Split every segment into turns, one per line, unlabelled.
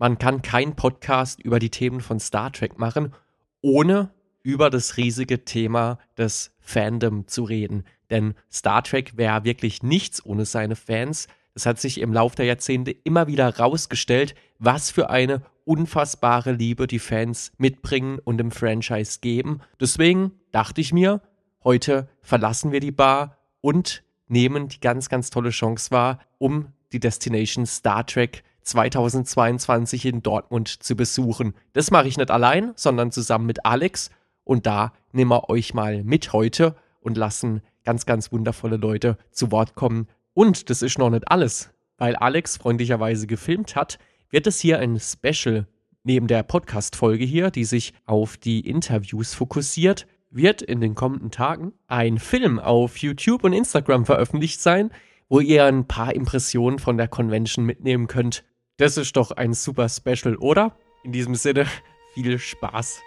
man kann keinen Podcast über die Themen von Star Trek machen, ohne über das riesige Thema des Fandom zu reden. Denn Star Trek wäre wirklich nichts ohne seine Fans. Es hat sich im Laufe der Jahrzehnte immer wieder rausgestellt, was für eine unfassbare Liebe die Fans mitbringen und dem Franchise geben. Deswegen dachte ich mir, heute verlassen wir die Bar und nehmen die ganz, ganz tolle Chance wahr, um die Destination Star Trek 2022 in Dortmund zu besuchen. Das mache ich nicht allein, sondern zusammen mit Alex. Und da nehmen wir euch mal mit heute und lassen ganz, ganz wundervolle Leute zu Wort kommen. Und das ist noch nicht alles. Weil Alex freundlicherweise gefilmt hat, wird es hier ein Special neben der Podcast-Folge hier, die sich auf die Interviews fokussiert, wird in den kommenden Tagen ein Film auf YouTube und Instagram veröffentlicht sein, wo ihr ein paar Impressionen von der Convention mitnehmen könnt. Das ist doch ein super Special, oder? In diesem Sinne, viel Spaß.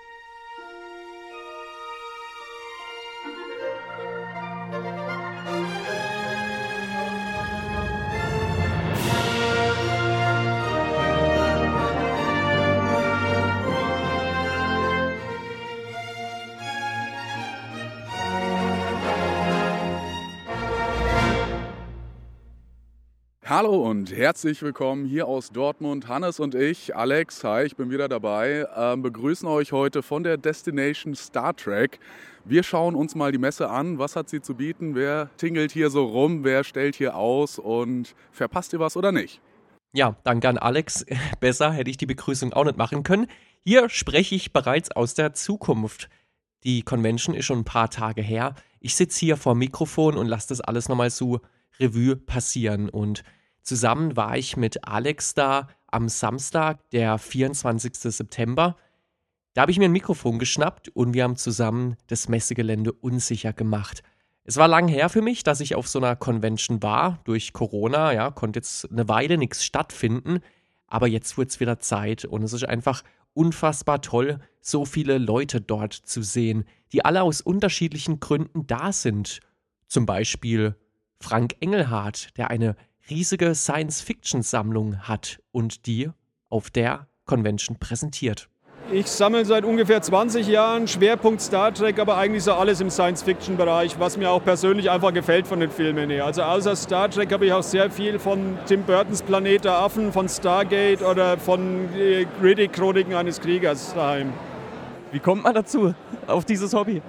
Hallo und herzlich willkommen hier aus Dortmund. Hannes und ich, Alex, hi, ich bin wieder dabei, äh, begrüßen euch heute von der Destination Star Trek. Wir schauen uns mal die Messe an. Was hat sie zu bieten? Wer tingelt hier so rum? Wer stellt hier aus? Und verpasst ihr was oder nicht?
Ja, danke an Alex. Besser hätte ich die Begrüßung auch nicht machen können. Hier spreche ich bereits aus der Zukunft. Die Convention ist schon ein paar Tage her. Ich sitze hier vor dem Mikrofon und lasse das alles nochmal so Revue passieren. Und Zusammen war ich mit Alex da am Samstag, der 24. September. Da habe ich mir ein Mikrofon geschnappt und wir haben zusammen das Messegelände unsicher gemacht. Es war lang her für mich, dass ich auf so einer Convention war. Durch Corona, ja, konnte jetzt eine Weile nichts stattfinden. Aber jetzt wurde es wieder Zeit und es ist einfach unfassbar toll, so viele Leute dort zu sehen, die alle aus unterschiedlichen Gründen da sind. Zum Beispiel Frank Engelhardt, der eine riesige Science-Fiction-Sammlung hat und die auf der Convention präsentiert.
Ich sammle seit ungefähr 20 Jahren Schwerpunkt Star Trek, aber eigentlich so alles im Science-Fiction-Bereich, was mir auch persönlich einfach gefällt von den Filmen her. Also außer Star Trek habe ich auch sehr viel von Tim Burtons Planet der Affen, von Stargate oder von äh, Riddick-Chroniken eines Kriegers daheim.
Wie kommt man dazu, auf dieses Hobby?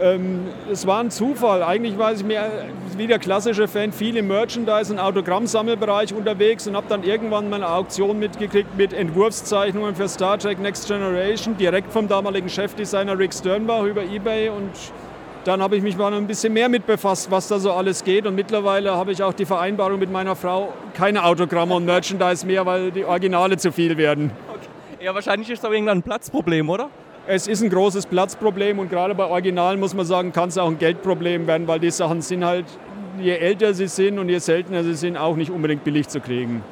Ähm, es war ein Zufall. Eigentlich war ich mehr wie der klassische Fan viel im Merchandise- und Autogrammsammelbereich unterwegs und habe dann irgendwann mal eine Auktion mitgekriegt mit Entwurfszeichnungen für Star Trek Next Generation, direkt vom damaligen Chefdesigner Rick Sternbach über Ebay und dann habe ich mich mal ein bisschen mehr mit befasst, was da so alles geht. Und mittlerweile habe ich auch die Vereinbarung mit meiner Frau, keine Autogramme und Merchandise mehr, weil die Originale zu viel werden.
Okay. Ja, wahrscheinlich ist da irgendwann ein Platzproblem, oder?
Es ist ein großes Platzproblem und gerade bei Originalen muss man sagen, kann es auch ein Geldproblem werden, weil die Sachen sind halt, je älter sie sind und je seltener sie sind, auch nicht unbedingt billig zu kriegen.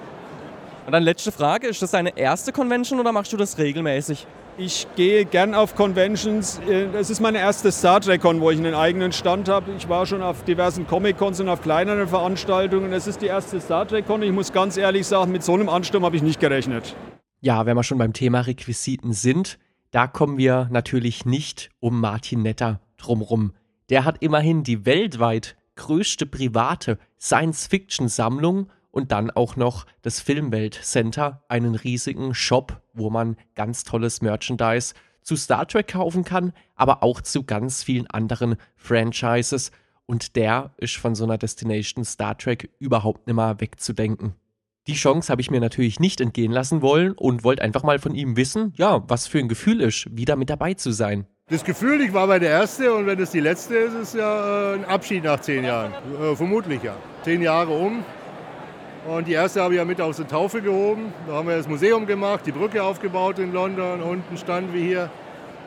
Und dann letzte Frage, ist das deine erste Convention oder machst du das regelmäßig?
Ich gehe gern auf Conventions. Es ist meine erste Star Trek Con, wo ich einen eigenen Stand habe. Ich war schon auf diversen Comic Cons und auf kleineren Veranstaltungen. Es ist die erste Star Trek Con. Ich muss ganz ehrlich sagen, mit so einem Ansturm habe ich nicht gerechnet.
Ja, wenn wir schon beim Thema Requisiten sind, da kommen wir natürlich nicht um Martin Netter drumrum. Der hat immerhin die weltweit größte private Science-Fiction-Sammlung und dann auch noch das Filmwelt Center, einen riesigen Shop, wo man ganz tolles Merchandise zu Star Trek kaufen kann, aber auch zu ganz vielen anderen Franchises. Und der ist von so einer Destination Star Trek überhaupt nicht mehr wegzudenken. Die Chance habe ich mir natürlich nicht entgehen lassen wollen und wollte einfach mal von ihm wissen, ja, was für ein Gefühl ist, wieder mit dabei zu sein.
Das Gefühl, ich war bei der Erste und wenn es die Letzte ist, ist ja äh, ein Abschied nach zehn Jahren. Äh, vermutlich ja. Zehn Jahre um. Und die Erste habe ich ja mit aus der Taufe gehoben. Da haben wir das Museum gemacht, die Brücke aufgebaut in London, unten standen wir hier.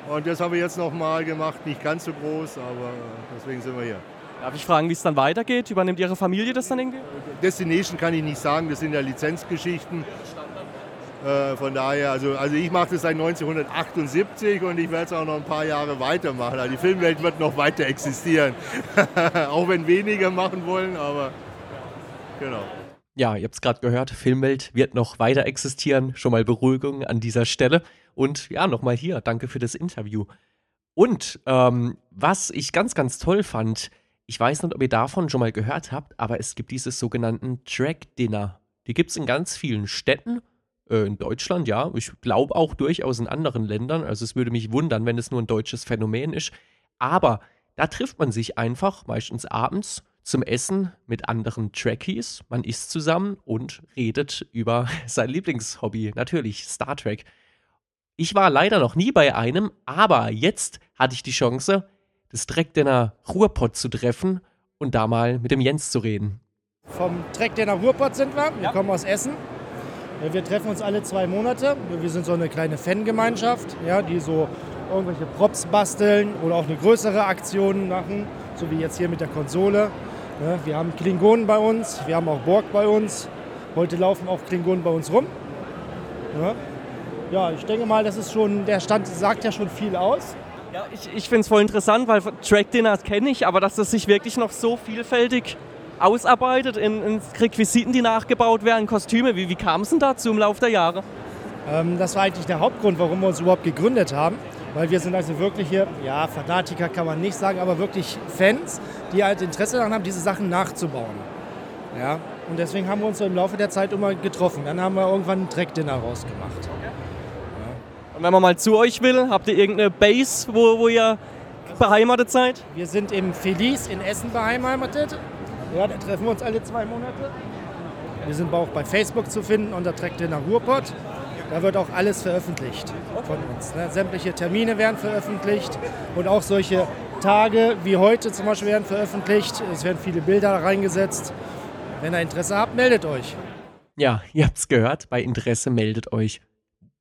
Und das haben wir jetzt nochmal gemacht, nicht ganz so groß, aber äh, deswegen sind wir hier.
Darf ich fragen, wie es dann weitergeht? Übernimmt Ihre Familie das dann irgendwie?
Destination kann ich nicht sagen, das sind ja Lizenzgeschichten. Äh, von daher, also, also ich mache das seit 1978 und ich werde es auch noch ein paar Jahre weitermachen. Also die Filmwelt wird noch weiter existieren. auch wenn weniger machen wollen, aber genau.
Ja, ihr habt es gerade gehört, Filmwelt wird noch weiter existieren. Schon mal Beruhigung an dieser Stelle. Und ja, nochmal hier, danke für das Interview. Und ähm, was ich ganz, ganz toll fand, ich weiß nicht, ob ihr davon schon mal gehört habt, aber es gibt dieses sogenannten Track Dinner. Die gibt es in ganz vielen Städten. Äh, in Deutschland, ja. Ich glaube auch durchaus in anderen Ländern. Also es würde mich wundern, wenn es nur ein deutsches Phänomen ist. Aber da trifft man sich einfach, meistens abends, zum Essen mit anderen Trekkies. Man isst zusammen und redet über sein Lieblingshobby, natürlich Star Trek. Ich war leider noch nie bei einem, aber jetzt hatte ich die Chance, das Treckdenner Ruhrpott zu treffen und da mal mit dem Jens zu reden.
Vom Treckdenner Ruhrpott sind wir. Wir ja. kommen aus Essen. Wir treffen uns alle zwei Monate. Wir sind so eine kleine Fangemeinschaft, ja, die so irgendwelche Props basteln oder auch eine größere Aktion machen, so wie jetzt hier mit der Konsole. Wir haben Klingonen bei uns, wir haben auch Borg bei uns. Heute laufen auch Klingonen bei uns rum. Ja, ich denke mal, das ist schon, der Stand sagt ja schon viel aus.
Ja, ich, ich finde es voll interessant, weil Track Dinners kenne ich, aber dass das sich wirklich noch so vielfältig ausarbeitet in, in Requisiten, die nachgebaut werden, Kostüme. Wie, wie kam es denn dazu im Laufe der Jahre?
Ähm, das war eigentlich der Hauptgrund, warum wir uns überhaupt gegründet haben. Weil wir sind also wirkliche, ja, Fanatiker kann man nicht sagen, aber wirklich Fans, die halt Interesse daran haben, diese Sachen nachzubauen. Ja, und deswegen haben wir uns so im Laufe der Zeit immer getroffen. Dann haben wir irgendwann ein Track-Dinner rausgemacht.
Und wenn man mal zu euch will, habt ihr irgendeine Base, wo, wo ihr beheimatet seid?
Wir sind im Felice in Essen beheimatet. Ja, da treffen wir uns alle zwei Monate. Wir sind auch bei Facebook zu finden unter Track-Dinner Ruhrpott. Da wird auch alles veröffentlicht von uns. Ne? Sämtliche Termine werden veröffentlicht und auch solche Tage wie heute zum Beispiel werden veröffentlicht. Es werden viele Bilder reingesetzt. Wenn ihr Interesse habt, meldet euch.
Ja, ihr habt es gehört. Bei Interesse meldet euch.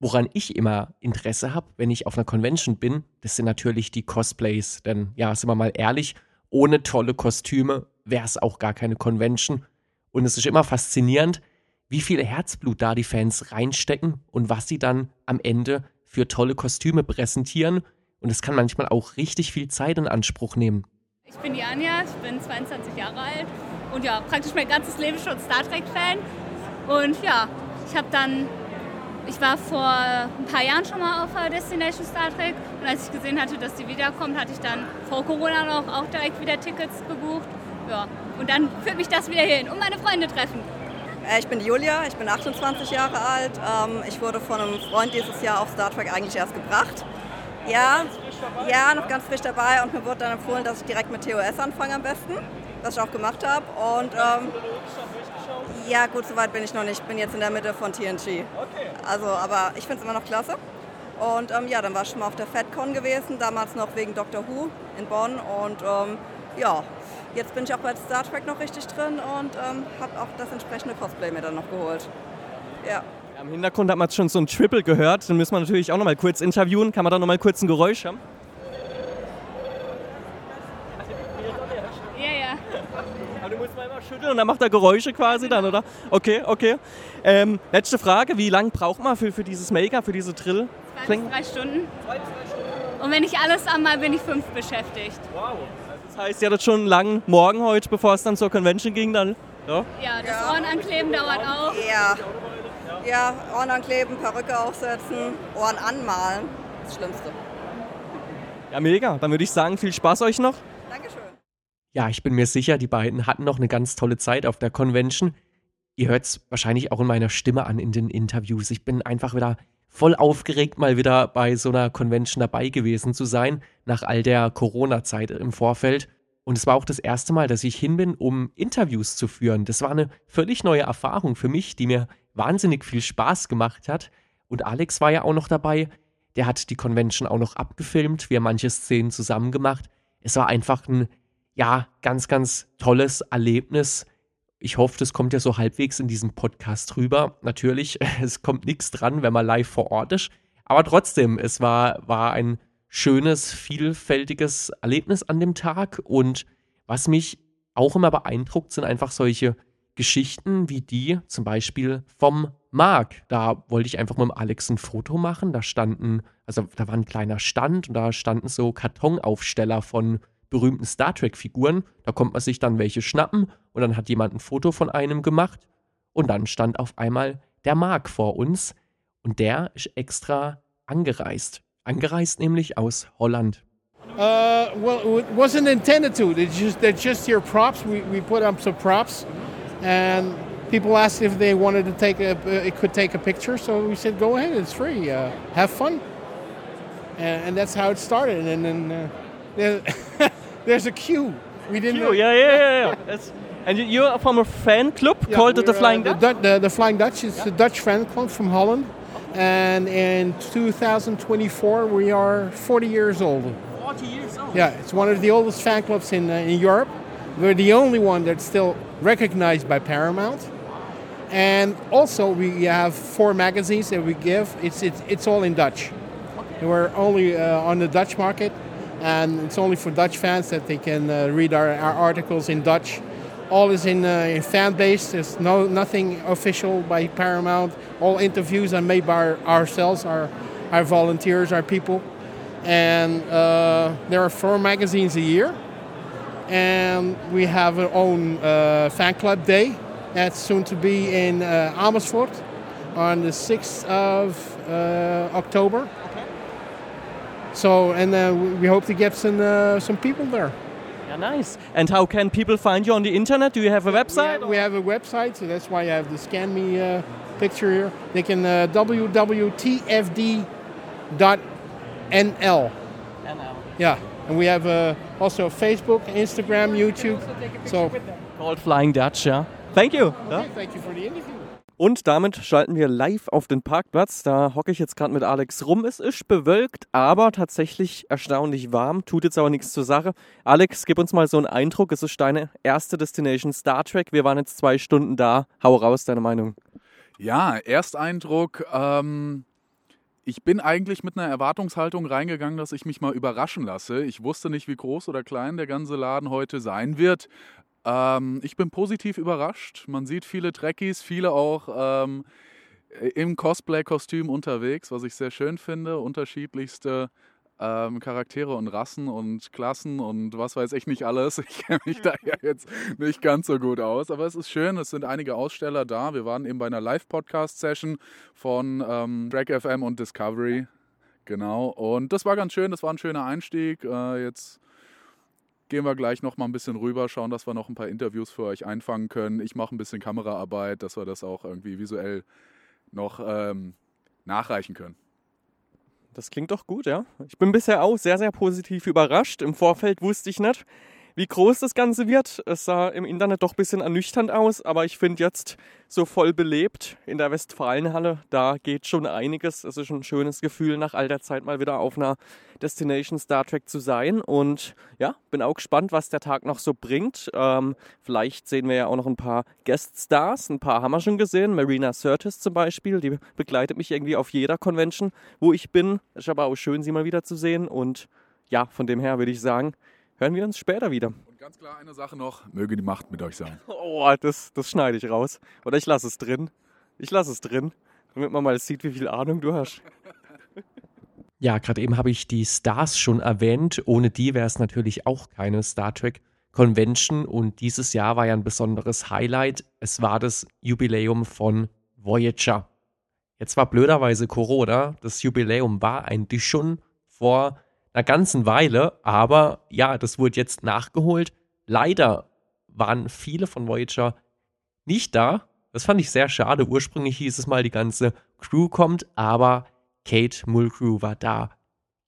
Woran ich immer Interesse habe, wenn ich auf einer Convention bin, das sind natürlich die Cosplays. Denn ja, sind wir mal ehrlich, ohne tolle Kostüme wäre es auch gar keine Convention. Und es ist immer faszinierend, wie viel Herzblut da die Fans reinstecken und was sie dann am Ende für tolle Kostüme präsentieren. Und es kann manchmal auch richtig viel Zeit in Anspruch nehmen.
Ich bin die Anja, ich bin 22 Jahre alt und ja, praktisch mein ganzes Leben schon Star Trek-Fan. Und ja, ich habe dann ich war vor ein paar Jahren schon mal auf Destination Star Trek und als ich gesehen hatte, dass die wiederkommt, hatte ich dann vor Corona noch auch direkt wieder Tickets gebucht. Ja. Und dann führt mich das wieder hin und meine Freunde treffen.
Äh, ich bin Julia, ich bin 28 Jahre alt. Ähm, ich wurde von einem Freund dieses Jahr auf Star Trek eigentlich erst gebracht. Ja, ja, noch ganz frisch dabei und mir wurde dann empfohlen, dass ich direkt mit TOS anfange am besten, was ich auch gemacht habe. Und ähm, ja, gut, so weit bin ich noch nicht. Ich bin jetzt in der Mitte von TNG. Also, aber ich finde es immer noch klasse. Und ähm, ja, dann war ich schon mal auf der FedCon gewesen, damals noch wegen Doctor Who in Bonn. Und ähm, ja, jetzt bin ich auch bei Star Trek noch richtig drin und ähm, habe auch das entsprechende Cosplay mir dann noch geholt. Ja.
Im Hintergrund hat man schon so ein Triple gehört. Den müssen wir natürlich auch noch mal kurz interviewen. Kann man da noch mal kurz ein Geräusch haben? Schütteln und dann macht er Geräusche quasi dann, oder? Okay, okay. Ähm, letzte Frage, wie lange braucht man für, für dieses Make-up, für diese Drill?
Zwei bis drei Stunden. Zwei bis drei Stunden. Und wenn ich alles anmal, bin ich fünf beschäftigt.
Wow. Das heißt, ihr hattet schon einen langen Morgen heute, bevor es dann zur Convention ging dann?
Ja, ja das ja. Ohrenankleben dauert auch.
Ja. Ja, Ohren ankleben, Perücke aufsetzen, Ohren anmalen. Das Schlimmste.
Ja, mega. Dann würde ich sagen, viel Spaß euch noch.
Ja, ich bin mir sicher, die beiden hatten noch eine ganz tolle Zeit auf der Convention. Ihr hört es wahrscheinlich auch in meiner Stimme an in den Interviews. Ich bin einfach wieder voll aufgeregt, mal wieder bei so einer Convention dabei gewesen zu sein, nach all der Corona-Zeit im Vorfeld. Und es war auch das erste Mal, dass ich hin bin, um Interviews zu führen. Das war eine völlig neue Erfahrung für mich, die mir wahnsinnig viel Spaß gemacht hat. Und Alex war ja auch noch dabei. Der hat die Convention auch noch abgefilmt. Wir haben manche Szenen zusammen gemacht. Es war einfach ein ja, ganz, ganz tolles Erlebnis. Ich hoffe, das kommt ja so halbwegs in diesem Podcast rüber. Natürlich, es kommt nichts dran, wenn man live vor Ort ist. Aber trotzdem, es war, war ein schönes, vielfältiges Erlebnis an dem Tag. Und was mich auch immer beeindruckt, sind einfach solche Geschichten wie die zum Beispiel vom Marc. Da wollte ich einfach mit Alex ein Foto machen. Da standen, also da war ein kleiner Stand und da standen so Kartonaufsteller von berühmten Star Trek-Figuren. Da kommt man sich dann welche schnappen und dann hat jemand ein Foto von einem gemacht. Und dann stand auf einmal der Mark vor uns und der ist extra angereist. Angereist nämlich aus Holland.
Uh, well, it wasn't intended to. They just they're just your props. We, we put up some props, and people asked if they wanted to take a uh, it could take a picture. So we said, go ahead, it's free. Uh, have fun, and, and, that's how it started. And then uh, there's a queue. We didn't.
Queue, yeah, yeah, yeah. yeah. and you're from a fan club yeah, called the Flying
Dutch. The, the, the, Flying Dutch is yeah. a Dutch fan club from Holland, and in 2024 we are 40 years old.
40 years old.
Yeah, it's one of the oldest fan clubs in, uh, in Europe. We're the only one that's still recognized by Paramount. And also, we have four magazines that we give. It's, it's, it's all in Dutch. Okay. We're only uh, on the Dutch market, and it's only for Dutch fans that they can uh, read our, our articles in Dutch. All is in, uh, in fan base. There's no nothing official by Paramount. All interviews are made by ourselves, our, our volunteers, our people and uh, there are four magazines a year. And we have our own uh, fan club day that's soon to be in uh, Amersfoort on the 6th of uh, October. So, and uh, we hope to get some, uh, some people there.
Yeah, nice. And how can people find you on the internet? Do you have a website?
We have, we have a website, so that's why I have the scan me picture here. They can uh, www.tfd.com NL. Yeah, and we have uh, also Facebook, Instagram, YouTube. So
called Flying Dutch, Yeah. Thank you.
Okay, ja. Thank you for the interview.
Und damit schalten wir live auf den Parkplatz. Da hocke ich jetzt gerade mit Alex rum. Es ist bewölkt, aber tatsächlich erstaunlich warm. Tut jetzt aber nichts zur Sache. Alex, gib uns mal so einen Eindruck. Es ist deine erste Destination Star Trek. Wir waren jetzt zwei Stunden da. Hau raus, deine Meinung.
Ja, Ersteindruck. Ähm, ich bin eigentlich mit einer Erwartungshaltung reingegangen, dass ich mich mal überraschen lasse. Ich wusste nicht, wie groß oder klein der ganze Laden heute sein wird. Ähm, ich bin positiv überrascht. Man sieht viele Trekkies, viele auch ähm, im Cosplay-Kostüm unterwegs, was ich sehr schön finde. Unterschiedlichste ähm, Charaktere und Rassen und Klassen und was weiß ich nicht alles. Ich kenne mich da ja jetzt nicht ganz so gut aus, aber es ist schön, es sind einige Aussteller da. Wir waren eben bei einer Live-Podcast-Session von ähm, Drag FM und Discovery. Genau, und das war ganz schön, das war ein schöner Einstieg. Äh, jetzt gehen wir gleich noch mal ein bisschen rüber, schauen, dass wir noch ein paar Interviews für euch einfangen können. Ich mache ein bisschen Kameraarbeit, dass wir das auch irgendwie visuell noch ähm, nachreichen können.
Das klingt doch gut, ja. Ich bin bisher auch sehr, sehr positiv überrascht. Im Vorfeld wusste ich nicht, wie groß das Ganze wird. Es sah im Internet doch ein bisschen ernüchternd aus, aber ich finde jetzt so voll belebt in der Westfalenhalle, da geht schon einiges. Es ist ein schönes Gefühl, nach all der Zeit mal wieder auf einer Destination Star Trek zu sein. Und ja, bin auch gespannt, was der Tag noch so bringt. Ähm, vielleicht sehen wir ja auch noch ein paar Guest-Stars. Ein paar haben wir schon gesehen. Marina Curtis zum Beispiel, die begleitet mich irgendwie auf jeder Convention, wo ich bin. Ist aber auch schön, sie mal wieder zu sehen. Und ja, von dem her würde ich sagen, hören wir uns später wieder.
Und ganz klar eine Sache noch, möge die Macht mit euch sein.
Oh, das, das schneide ich raus. Oder ich lasse es drin. Ich lasse es drin, damit man mal sieht, wie viel Ahnung du hast.
Ja, gerade eben habe ich die Stars schon erwähnt. Ohne die wäre es natürlich auch keine Star Trek Convention. Und dieses Jahr war ja ein besonderes Highlight. Es war das Jubiläum von Voyager. Jetzt war blöderweise Corona. Das Jubiläum war eigentlich schon vor einer ganzen Weile, aber ja, das wurde jetzt nachgeholt. Leider waren viele von Voyager nicht da. Das fand ich sehr schade. Ursprünglich hieß es mal, die ganze Crew kommt, aber Kate Mulgrew war da.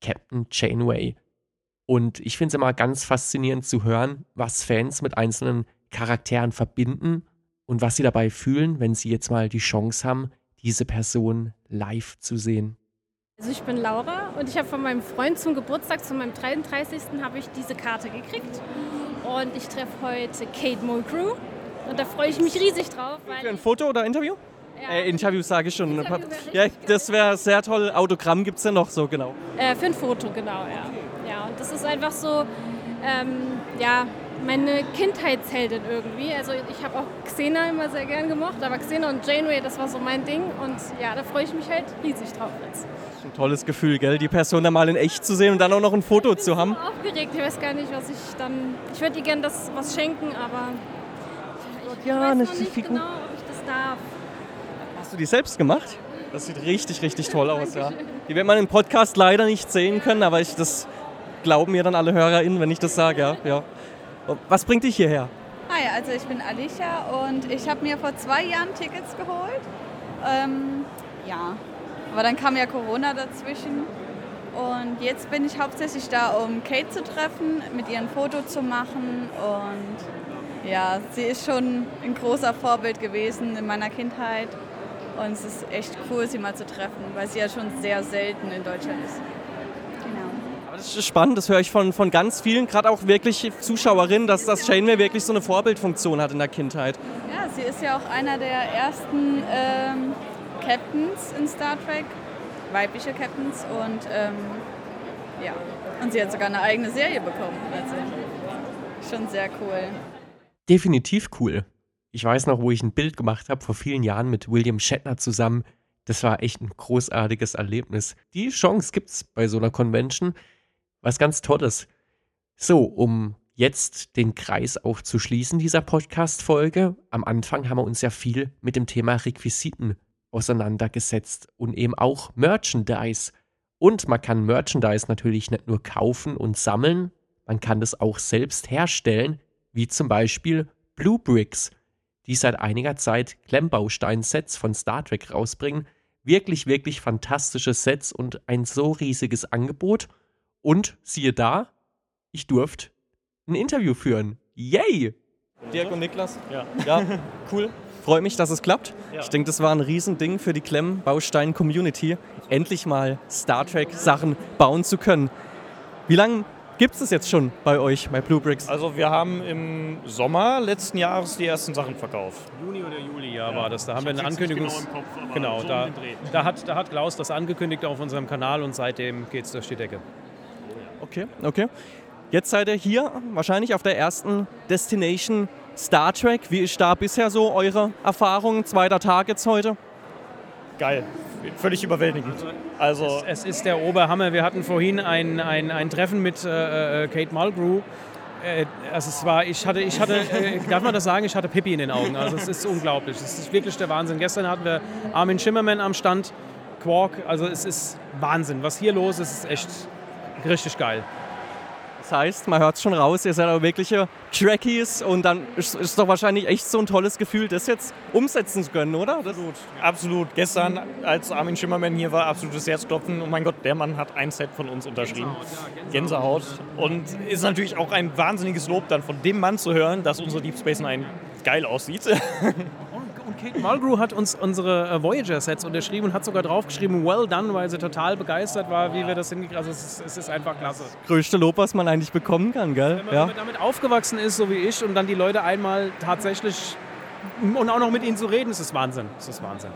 Captain Janeway. Und ich finde es immer ganz faszinierend zu hören, was Fans mit einzelnen Charakteren verbinden und was sie dabei fühlen, wenn sie jetzt mal die Chance haben, diese Person live zu sehen.
Also ich bin Laura und ich habe von meinem Freund zum Geburtstag, zu meinem 33. habe ich diese Karte gekriegt. Und ich treffe heute Kate Mulgrew und da freue ich mich riesig drauf.
Für ein Foto oder Interview? Ja. Äh, Interview sage ich schon. Interview ja, das wäre sehr toll. Autogramm gibt es ja noch so, genau.
Äh, für ein Foto, genau, ja. Ja, und das ist einfach so, ähm, ja, meine Kindheitsheldin irgendwie. Also ich habe auch Xena immer sehr gern gemocht, aber Xena und Janeway, das war so mein Ding. Und ja, da freue ich mich halt riesig drauf jetzt.
Ein tolles Gefühl, gell? Die Person dann mal in echt zu sehen und dann auch noch ein Foto zu haben.
Ich bin so aufgeregt, ich weiß gar nicht, was ich dann. Ich würde ihr gerne das was schenken, aber.
Ich, ich ja, weiß noch nicht
Figur. genau, ob ich das darf.
Hast du die selbst gemacht? Das sieht richtig, richtig toll aus, ja. Die wird man im Podcast leider nicht sehen können, aber ich, das glauben mir dann alle HörerInnen, wenn ich das sage, ja. ja. Was bringt dich hierher?
Hi, also ich bin Alicia und ich habe mir vor zwei Jahren Tickets geholt. Ähm, ja, aber dann kam ja Corona dazwischen. Und jetzt bin ich hauptsächlich da, um Kate zu treffen, mit ihr ein Foto zu machen. Und ja, sie ist schon ein großer Vorbild gewesen in meiner Kindheit. Und es ist echt cool, sie mal zu treffen, weil sie ja schon sehr selten in Deutschland ist.
Das ist spannend, das höre ich von, von ganz vielen, gerade auch wirklich Zuschauerinnen, dass das Janeway wirklich so eine Vorbildfunktion hat in der Kindheit.
Ja, sie ist ja auch einer der ersten ähm, Captains in Star Trek, weibliche Captains. Und ähm, ja, und sie hat sogar eine eigene Serie bekommen. Also schon sehr cool.
Definitiv cool. Ich weiß noch, wo ich ein Bild gemacht habe vor vielen Jahren mit William Shatner zusammen. Das war echt ein großartiges Erlebnis. Die Chance gibt's bei so einer Convention. Was ganz Tolles. So, um jetzt den Kreis auch zu schließen dieser Podcast-Folge. Am Anfang haben wir uns ja viel mit dem Thema Requisiten auseinandergesetzt und eben auch Merchandise. Und man kann Merchandise natürlich nicht nur kaufen und sammeln, man kann das auch selbst herstellen, wie zum Beispiel Blue Bricks die seit einiger Zeit Klemmbaustein-Sets von Star Trek rausbringen. Wirklich, wirklich fantastische Sets und ein so riesiges Angebot. Und siehe da, ich durfte ein Interview führen. Yay!
Dirk und Niklas? Ja. Ja, cool. Freue mich, dass es klappt. Ja. Ich denke, das war ein Riesending für die Klemmbaustein-Community, endlich mal Star Trek-Sachen bauen zu können. Wie lange Gibt es das jetzt schon bei euch, bei Blue Bricks?
Also wir haben im Sommer letzten Jahres die ersten Sachen verkauft.
Juni oder Juli, ja, ja. war das. Da haben ich wir eine Ankündigung. Genau, Kopf, genau so da, da, hat, da hat Klaus das angekündigt auf unserem Kanal und seitdem geht es durch die Decke.
Okay, okay. Jetzt seid ihr hier wahrscheinlich auf der ersten Destination Star Trek. Wie ist da bisher so eure Erfahrung? Zweiter Tag jetzt heute?
Geil völlig überwältigend. Also
es, es, ist der Oberhammer. Wir hatten vorhin ein, ein, ein Treffen mit äh, äh Kate Mulgrew. Äh, also es war, ich hatte, ich hatte, äh, darf man das sagen, ich hatte Pippi in den Augen. Also es ist unglaublich. Es ist wirklich der Wahnsinn. Gestern hatten wir Armin Schimmerman am Stand, Quark. Also es ist Wahnsinn. Was hier los ist, ist echt richtig geil
heißt, man hört es schon raus, ihr seid auch wirkliche Trekkies und dann ist es doch wahrscheinlich echt so ein tolles Gefühl, das jetzt umsetzen zu können, oder?
Absolut. Absolut. Gestern, als Armin Schimmermann hier war, absolutes Herzklopfen. Oh mein Gott, der Mann hat ein Set von uns unterschrieben. Gänsehaut. Und ist natürlich auch ein wahnsinniges Lob dann von dem Mann zu hören, dass unsere Deep Space Nine geil aussieht.
Und Kate Mulgrew hat uns unsere äh, Voyager-Sets unterschrieben und hat sogar draufgeschrieben, well done, weil sie total begeistert war, wie wir das hingekriegt haben. Also es ist, es ist, einfach klasse.
Größte Lob, was man eigentlich bekommen kann, gell?
Wenn man, ja. damit aufgewachsen ist, so wie ich, und dann die Leute einmal tatsächlich und auch noch mit ihnen zu reden, ist es Wahnsinn. Es ist Wahnsinn.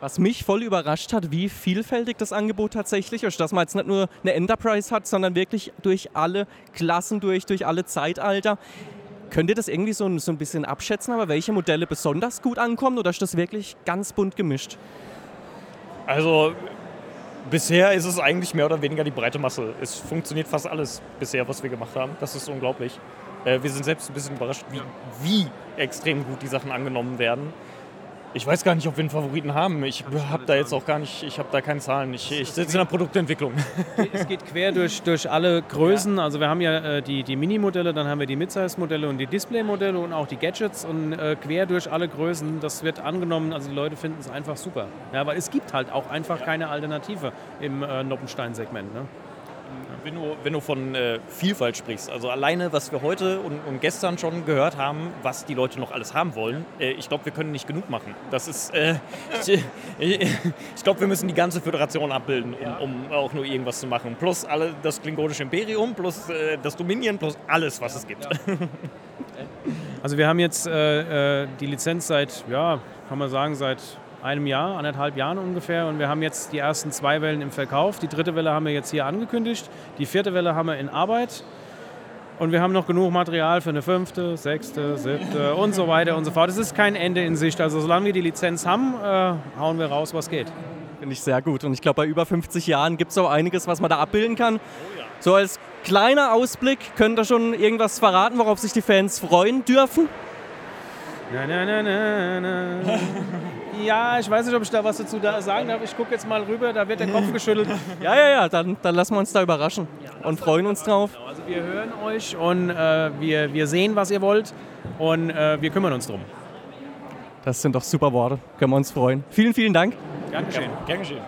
Was mich voll überrascht hat, wie vielfältig das Angebot tatsächlich ist, dass man jetzt nicht nur eine Enterprise hat, sondern wirklich durch alle Klassen durch, durch alle Zeitalter. Könnt ihr das irgendwie so, so ein bisschen abschätzen, aber welche Modelle besonders gut ankommen oder ist das wirklich ganz bunt gemischt?
Also bisher ist es eigentlich mehr oder weniger die breite Masse. Es funktioniert fast alles bisher, was wir gemacht haben. Das ist unglaublich. Äh, wir sind selbst ein bisschen überrascht, wie, wie extrem gut die Sachen angenommen werden. Ich weiß gar nicht, ob wir einen Favoriten haben. Ich habe da jetzt auch gar nicht, ich habe da keine Zahlen. Ich, ich sitze in der Produktentwicklung.
Es geht quer durch, durch alle Größen. Also wir haben ja äh, die, die Mini-Modelle, dann haben wir die Mid-Size-Modelle und die Display-Modelle und auch die Gadgets und äh, quer durch alle Größen. Das wird angenommen, also die Leute finden es einfach super. Ja, aber es gibt halt auch einfach keine Alternative im äh, Noppenstein-Segment. Ne?
Wenn du, wenn du von äh, Vielfalt sprichst, also alleine, was wir heute und, und, gestern schon gehört haben, was die Leute noch alles haben wollen, äh, ich glaube, wir können nicht genug machen. Das ist, äh, ich, ich glaube, wir müssen die ganze Föderation abbilden, um, um, auch nur irgendwas zu machen. Plus alle, das klingonische Imperium, plus äh, das Dominion, plus alles, was es gibt.
Also wir haben jetzt äh, äh, die Lizenz seit, ja, kann man sagen, seit einem Jahr, anderthalb Jahren ungefähr. Und wir haben jetzt die ersten zwei Wellen im Verkauf. Die dritte Welle haben wir jetzt hier angekündigt. Die vierte Welle haben wir in Arbeit. Und wir haben noch genug Material für eine fünfte, sechste, siebte und so weiter und so fort. Es ist kein Ende in Sicht. Also solange wir die Lizenz haben, äh, hauen wir raus, was geht.
Finde ich sehr gut. Und ich glaube, bei über 50 Jahren gibt es auch einiges, was man da abbilden kann. So als kleiner Ausblick, könnt ihr schon irgendwas verraten, worauf sich die Fans freuen dürfen?
Na, na, na, na, na. Ja, ich weiß nicht, ob ich da was dazu da sagen darf. Ich gucke jetzt mal rüber, da wird der Kopf geschüttelt.
Ja, ja, ja, dann, dann lassen wir uns da überraschen und freuen uns drauf.
Also wir hören euch und äh, wir, wir sehen, was ihr wollt und äh, wir kümmern uns drum.
Das sind doch super Worte. Können wir uns freuen. Vielen, vielen Dank.
Gern geschehen. Gern geschehen.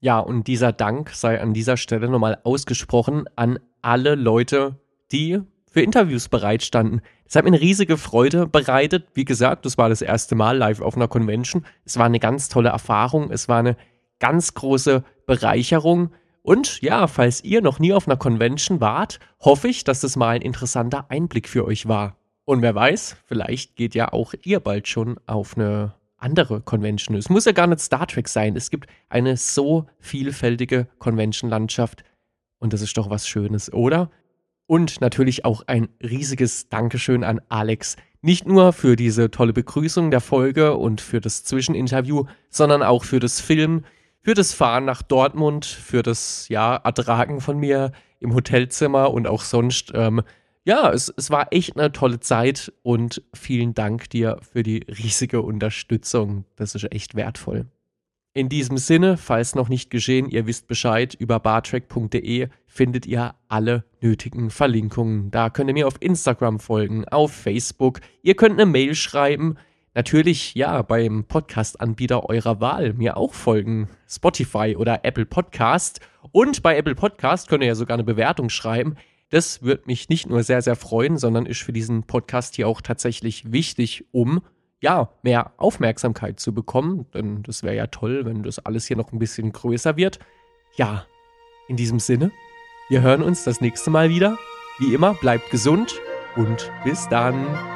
Ja, und dieser Dank sei an dieser Stelle nochmal ausgesprochen an alle Leute, die für Interviews bereitstanden. Es hat mir eine riesige Freude bereitet. Wie gesagt, das war das erste Mal live auf einer Convention. Es war eine ganz tolle Erfahrung. Es war eine ganz große Bereicherung. Und ja, falls ihr noch nie auf einer Convention wart, hoffe ich, dass das mal ein interessanter Einblick für euch war. Und wer weiß, vielleicht geht ja auch ihr bald schon auf eine andere Convention. Es muss ja gar nicht Star Trek sein. Es gibt eine so vielfältige Convention-Landschaft. Und das ist doch was Schönes, oder? Und natürlich auch ein riesiges Dankeschön an Alex. Nicht nur für diese tolle Begrüßung der Folge und für das Zwischeninterview, sondern auch für das Film, für das Fahren nach Dortmund, für das, ja, Ertragen von mir im Hotelzimmer und auch sonst. Ähm, ja, es, es war echt eine tolle Zeit und vielen Dank dir für die riesige Unterstützung. Das ist echt wertvoll. In diesem Sinne, falls noch nicht geschehen, ihr wisst Bescheid, über bartrack.de findet ihr alle nötigen Verlinkungen. Da könnt ihr mir auf Instagram folgen, auf Facebook, ihr könnt eine Mail schreiben, natürlich ja beim Podcast-Anbieter eurer Wahl mir auch folgen, Spotify oder Apple Podcast. Und bei Apple Podcast könnt ihr ja sogar eine Bewertung schreiben. Das würde mich nicht nur sehr, sehr freuen, sondern ist für diesen Podcast hier auch tatsächlich wichtig, um ja, mehr Aufmerksamkeit zu bekommen. Denn das wäre ja toll, wenn das alles hier noch ein bisschen größer wird. Ja, in diesem Sinne, wir hören uns das nächste Mal wieder. Wie immer, bleibt gesund und bis dann.